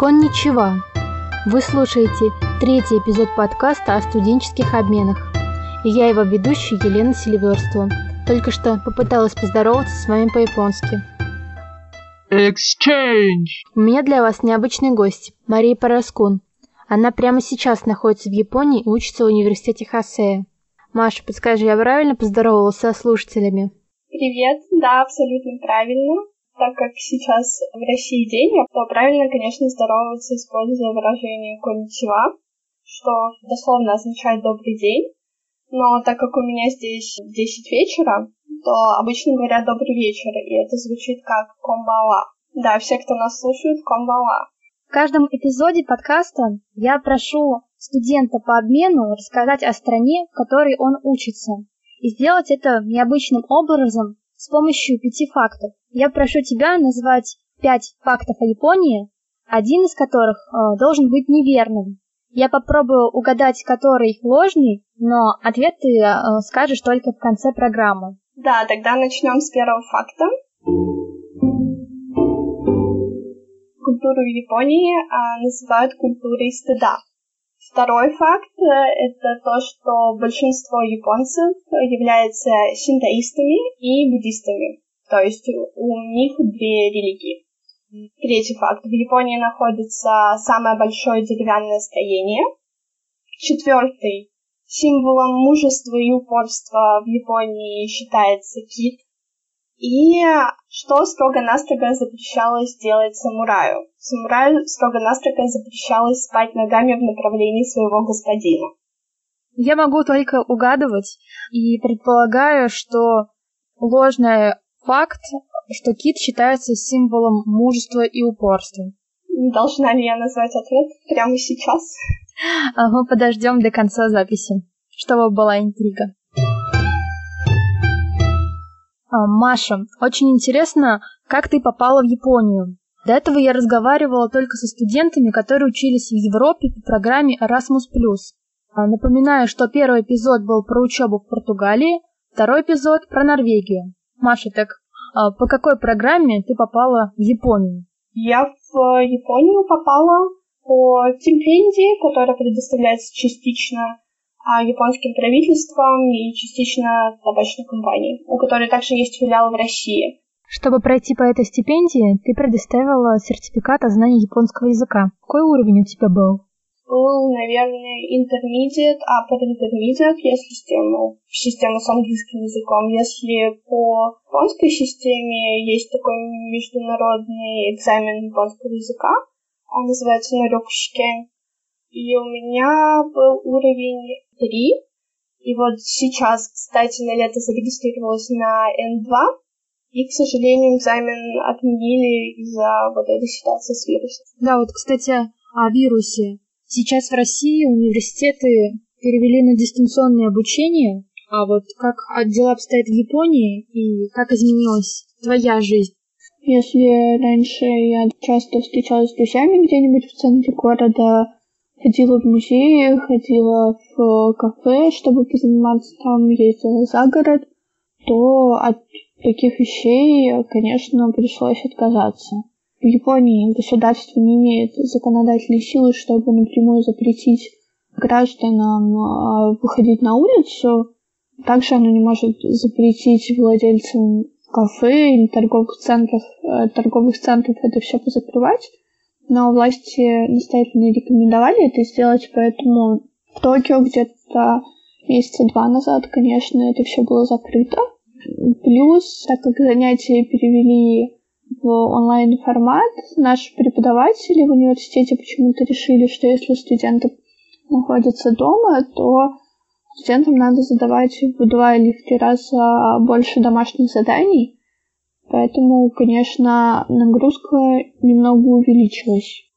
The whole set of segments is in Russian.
Конничева! Вы слушаете третий эпизод подкаста о студенческих обменах. И я его ведущая Елена Селиверстова. Только что попыталась поздороваться с вами по-японски. Exchange! У меня для вас необычный гость, Мария Параскун. Она прямо сейчас находится в Японии и учится в университете Хасея. Маша, подскажи, я правильно поздоровалась со слушателями? Привет, да, абсолютно правильно так как сейчас в России день, то правильно, конечно, здороваться, используя выражение «конничева», что дословно означает «добрый день». Но так как у меня здесь 10 вечера, то обычно говорят «добрый вечер», и это звучит как «комбала». Да, все, кто нас слушает, комбала. В каждом эпизоде подкаста я прошу студента по обмену рассказать о стране, в которой он учится, и сделать это необычным образом с помощью пяти фактов. Я прошу тебя назвать пять фактов о Японии, один из которых э, должен быть неверным. Я попробую угадать, который ложный, но ответ ты э, скажешь только в конце программы. Да, тогда начнем с первого факта. Культуру Японии э, называют культурой стыда. Второй факт э, — это то, что большинство японцев являются синтоистами и буддистами, то есть у них две религии. Третий факт. В Японии находится самое большое деревянное строение. Четвертый. Символом мужества и упорства в Японии считается кит. И что строго-настрого запрещалось делать самураю? Самураю строго-настрого запрещалось спать ногами в направлении своего господина. Я могу только угадывать и предполагаю, что ложный факт, что кит считается символом мужества и упорства. Должна ли я назвать ответ прямо сейчас? А мы подождем до конца записи, чтобы была интрига. А, Маша, очень интересно, как ты попала в Японию. До этого я разговаривала только со студентами, которые учились в Европе по программе Erasmus+. А, напоминаю, что первый эпизод был про учебу в Португалии, второй эпизод про Норвегию. Маша, так а, по какой программе ты попала в Японию? Я в Японию попала по стипендии, которая предоставляется частично японским правительством и частично табачной компанией, у которой также есть филиал в России. Чтобы пройти по этой стипендии, ты предоставила сертификат о знании японского языка. Какой уровень у тебя был? Был, наверное, intermediate, upper intermediate, если систему, систему с английским языком. Если по японской системе есть такой международный экзамен японского языка, он называется Нарёкушикен. И у меня был уровень 3. И вот сейчас, кстати, на лето зарегистрировалась на N2. И, к сожалению, экзамен отменили из-за вот этой ситуации с вирусом. Да, вот, кстати, о вирусе. Сейчас в России университеты перевели на дистанционное обучение, а вот как дела обстоят в Японии и как изменилась твоя жизнь? Если раньше я часто встречалась с друзьями где-нибудь в центре города, ходила в музеи, ходила в кафе, чтобы позаниматься там, ездила за город, то от таких вещей, конечно, пришлось отказаться. В Японии государство не имеет законодательной силы, чтобы напрямую запретить гражданам а, выходить на улицу. Также оно не может запретить владельцам кафе или торговых центров, э, торговых центров это все позакрывать но власти настоятельно рекомендовали это сделать, поэтому в Токио где-то месяца два назад, конечно, это все было закрыто. Плюс, так как занятия перевели в онлайн формат, наши преподаватели в университете почему-то решили, что если студенты находятся дома, то студентам надо задавать в два или в три раза больше домашних заданий, Поэтому, конечно, нагрузка немного увеличилась.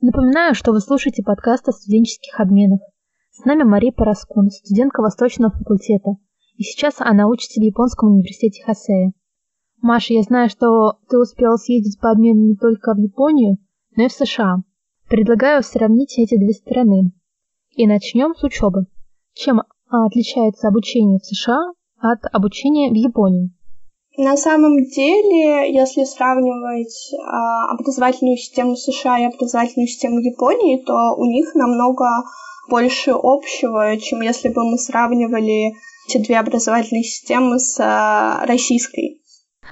Напоминаю, что вы слушаете подкаст о студенческих обменах. С нами Мария Параскун, студентка Восточного факультета. И сейчас она учится в Японском университете Хасея. Маша, я знаю, что ты успела съездить по обмену не только в Японию, но и в США. Предлагаю сравнить эти две страны. И начнем с учебы. Чем отличается обучение в США от обучения в Японии? На самом деле, если сравнивать а, образовательную систему США и образовательную систему Японии, то у них намного больше общего, чем если бы мы сравнивали эти две образовательные системы с а, российской.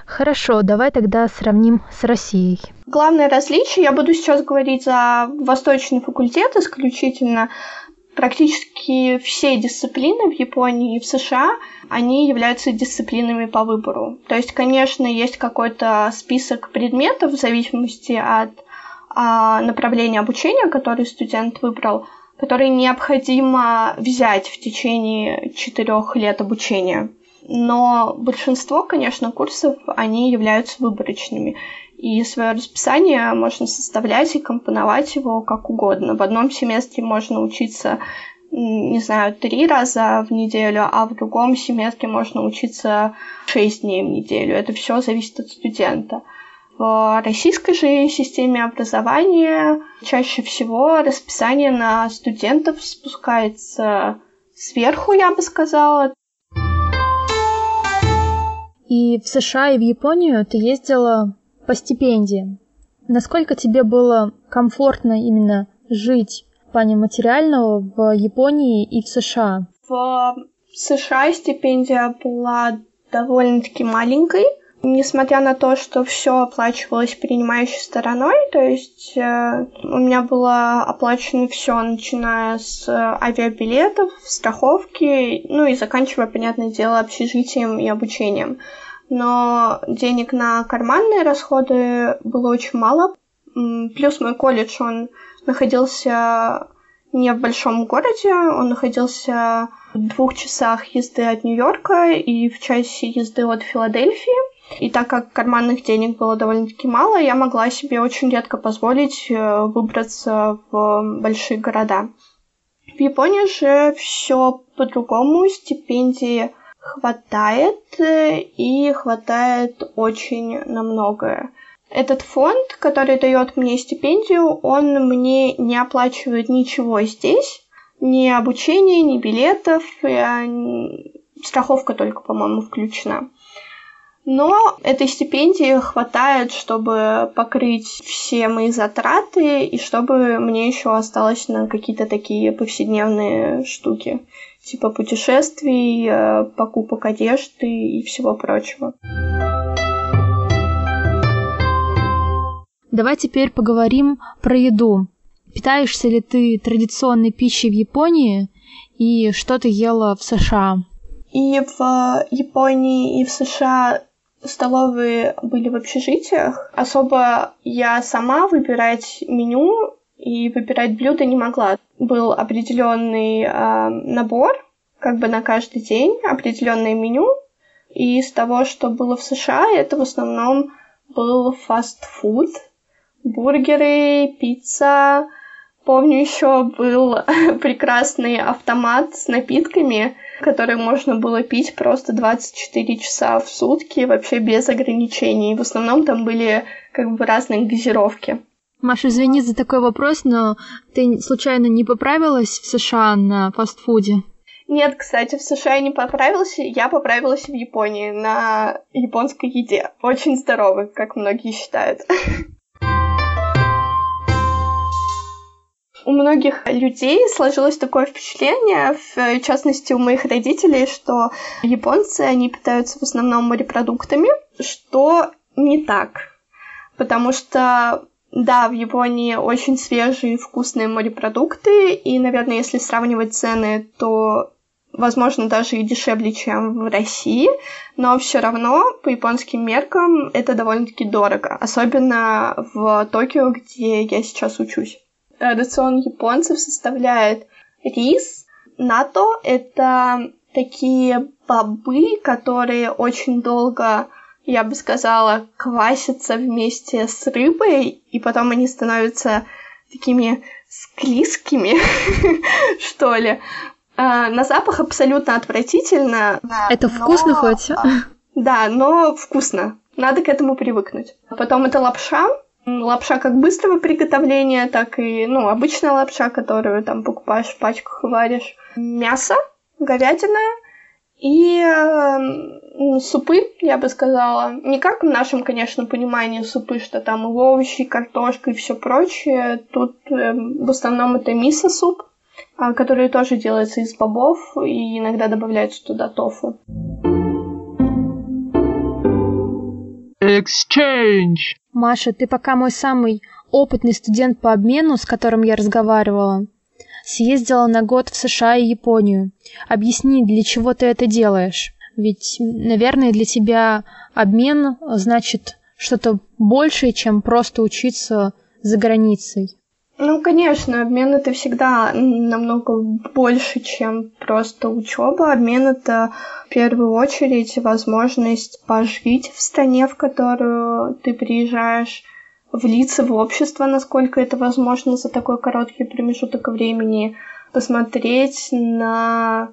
Хорошо, давай тогда сравним с Россией. Главное различие, я буду сейчас говорить за восточный факультет исключительно, практически все дисциплины в Японии и в США, они являются дисциплинами по выбору. То есть, конечно, есть какой-то список предметов в зависимости от а, направления обучения, который студент выбрал, который необходимо взять в течение четырех лет обучения. Но большинство, конечно, курсов, они являются выборочными. И свое расписание можно составлять и компоновать его как угодно. В одном семестре можно учиться, не знаю, три раза в неделю, а в другом семестре можно учиться шесть дней в неделю. Это все зависит от студента. В российской же системе образования чаще всего расписание на студентов спускается сверху, я бы сказала. И в США, и в Японию ты ездила по стипендии. Насколько тебе было комфортно именно жить в плане материального в Японии и в США? В США стипендия была довольно-таки маленькой, несмотря на то, что все оплачивалось принимающей стороной, то есть э, у меня было оплачено все, начиная с авиабилетов, страховки, ну и заканчивая, понятное дело, общежитием и обучением но денег на карманные расходы было очень мало. Плюс мой колледж, он находился не в большом городе, он находился в двух часах езды от Нью-Йорка и в часе езды от Филадельфии. И так как карманных денег было довольно-таки мало, я могла себе очень редко позволить э, выбраться в большие города. В Японии же все по-другому. Стипендии хватает э, и хватает очень на многое. Этот фонд, который дает мне стипендию, он мне не оплачивает ничего здесь, ни обучения, ни билетов, страховка только, по-моему, включена. Но этой стипендии хватает, чтобы покрыть все мои затраты и чтобы мне еще осталось на какие-то такие повседневные штуки типа путешествий, э, покупок одежды и всего прочего. Давай теперь поговорим про еду. Питаешься ли ты традиционной пищей в Японии и что ты ела в США? И в Японии, и в США столовые были в общежитиях. Особо я сама выбирать меню и выбирать блюда не могла. Был определенный э, набор, как бы на каждый день, определенное меню. И из того, что было в США, это в основном был фастфуд, бургеры, пицца. Помню, еще был прекрасный автомат с напитками, который можно было пить просто 24 часа в сутки, вообще без ограничений. В основном там были как бы разные газировки. Маша, извини за такой вопрос, но ты случайно не поправилась в США на фастфуде? Нет, кстати, в США я не поправилась, я поправилась в Японии на японской еде. Очень здоровой, как многие считают. У многих людей сложилось такое впечатление, в частности у моих родителей, что японцы, они питаются в основном морепродуктами, что не так. Потому что да, в Японии очень свежие и вкусные морепродукты, и, наверное, если сравнивать цены, то, возможно, даже и дешевле, чем в России, но все равно по японским меркам это довольно-таки дорого, особенно в Токио, где я сейчас учусь. Рацион японцев составляет рис, нато — это такие бобы, которые очень долго я бы сказала, квасятся вместе с рыбой, и потом они становятся такими склизкими, что ли. А, на запах абсолютно отвратительно. Это вкусно хоть? Да, но вкусно. Надо к этому привыкнуть. Потом это лапша. Лапша как быстрого приготовления, так и, ну, обычная лапша, которую там покупаешь в пачках и варишь. Мясо, говядина, и э, супы, я бы сказала. Не как в нашем, конечно, понимании супы, что там и овощи, и картошка, и все прочее. Тут э, в основном это мисо-суп, э, который тоже делается из бобов, и иногда добавляется туда тофу. Exchange. Маша, ты пока мой самый опытный студент по обмену, с которым я разговаривала. Съездила на год в США и Японию. Объясни, для чего ты это делаешь? Ведь, наверное, для тебя обмен значит что-то большее, чем просто учиться за границей. Ну, конечно, обмен это всегда намного больше, чем просто учеба. Обмен это в первую очередь возможность пожить в стране, в которую ты приезжаешь, влиться в общество, насколько это возможно за такой короткий промежуток времени, посмотреть на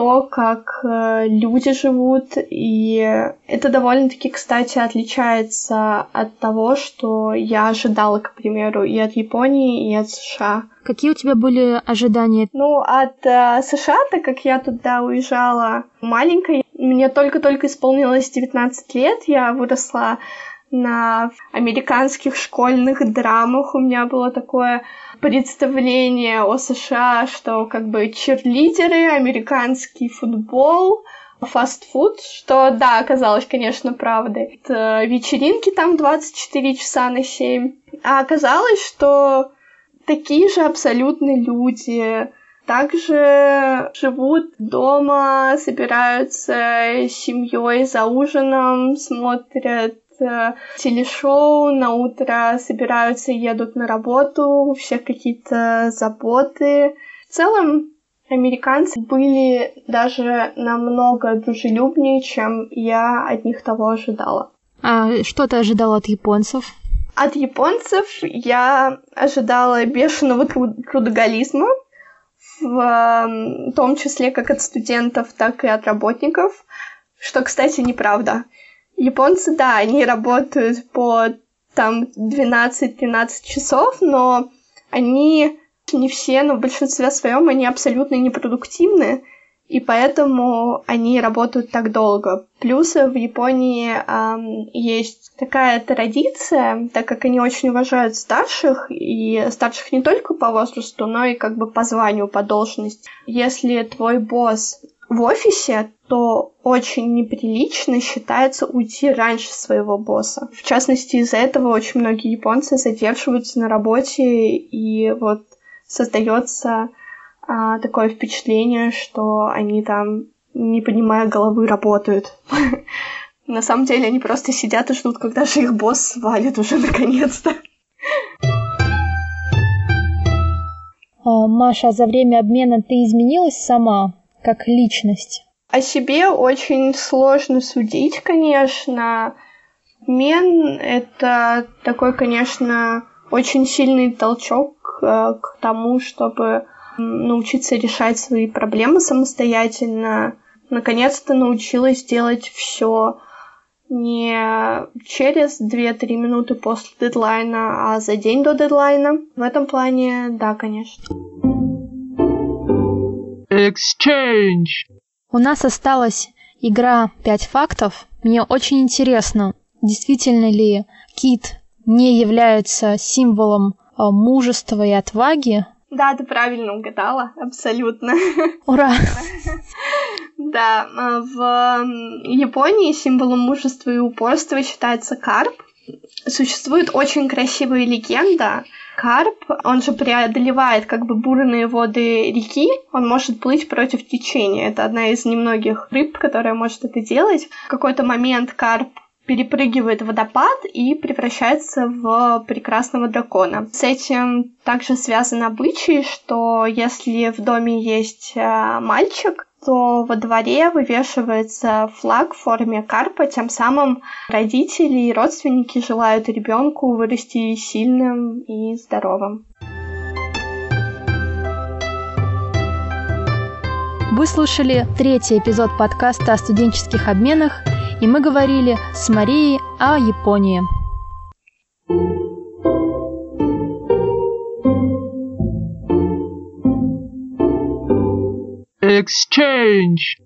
то, как э, люди живут, и это довольно-таки, кстати, отличается от того, что я ожидала, к примеру, и от Японии, и от США. Какие у тебя были ожидания? Ну, от э, США, так как я туда уезжала маленькой, мне только-только исполнилось 19 лет, я выросла на американских школьных драмах. У меня было такое представление о США, что как бы черлидеры, американский футбол, фастфуд, что да, оказалось, конечно, правдой. Это вечеринки там 24 часа на 7. А оказалось, что такие же абсолютно люди, также живут дома, собираются с семьей за ужином, смотрят телешоу, на утро собираются и едут на работу, у всех какие-то заботы. В целом, американцы были даже намного дружелюбнее, чем я от них того ожидала. А что ты ожидала от японцев? От японцев я ожидала бешеного трудоголизма, в том числе как от студентов, так и от работников, что, кстати, неправда. Японцы, да, они работают по там 12-13 часов, но они не все, но в большинстве своем они абсолютно непродуктивны, и поэтому они работают так долго. Плюс в Японии эм, есть такая традиция, так как они очень уважают старших, и старших не только по возрасту, но и как бы по званию, по должности. Если твой босс в офисе, то очень неприлично считается уйти раньше своего босса. В частности, из-за этого очень многие японцы задерживаются на работе, и вот создается а, такое впечатление, что они там, не понимая головы, работают. На самом деле они просто сидят и ждут, когда же их босс свалит уже наконец-то. А, Маша, за время обмена ты изменилась сама? Как личность? О себе очень сложно судить, конечно. Мен — это такой, конечно, очень сильный толчок э, к тому, чтобы научиться решать свои проблемы самостоятельно. Наконец-то научилась делать все не через 2-3 минуты после дедлайна, а за день до дедлайна. В этом плане, да, конечно. Exchange. У нас осталась игра «Пять фактов». Мне очень интересно, действительно ли кит не является символом а, мужества и отваги. Да, ты правильно угадала, абсолютно. Ура! Да, а, в Японии символом мужества и упорства считается карп. Существует очень красивая легенда, карп, он же преодолевает как бы бурные воды реки, он может плыть против течения. Это одна из немногих рыб, которая может это делать. В какой-то момент карп перепрыгивает водопад и превращается в прекрасного дракона. С этим также связан обычай, что если в доме есть э, мальчик, то во дворе вывешивается флаг в форме карпа, тем самым родители и родственники желают ребенку вырасти сильным и здоровым. Вы слушали третий эпизод подкаста о студенческих обменах, и мы говорили с Марией о Японии. Exchange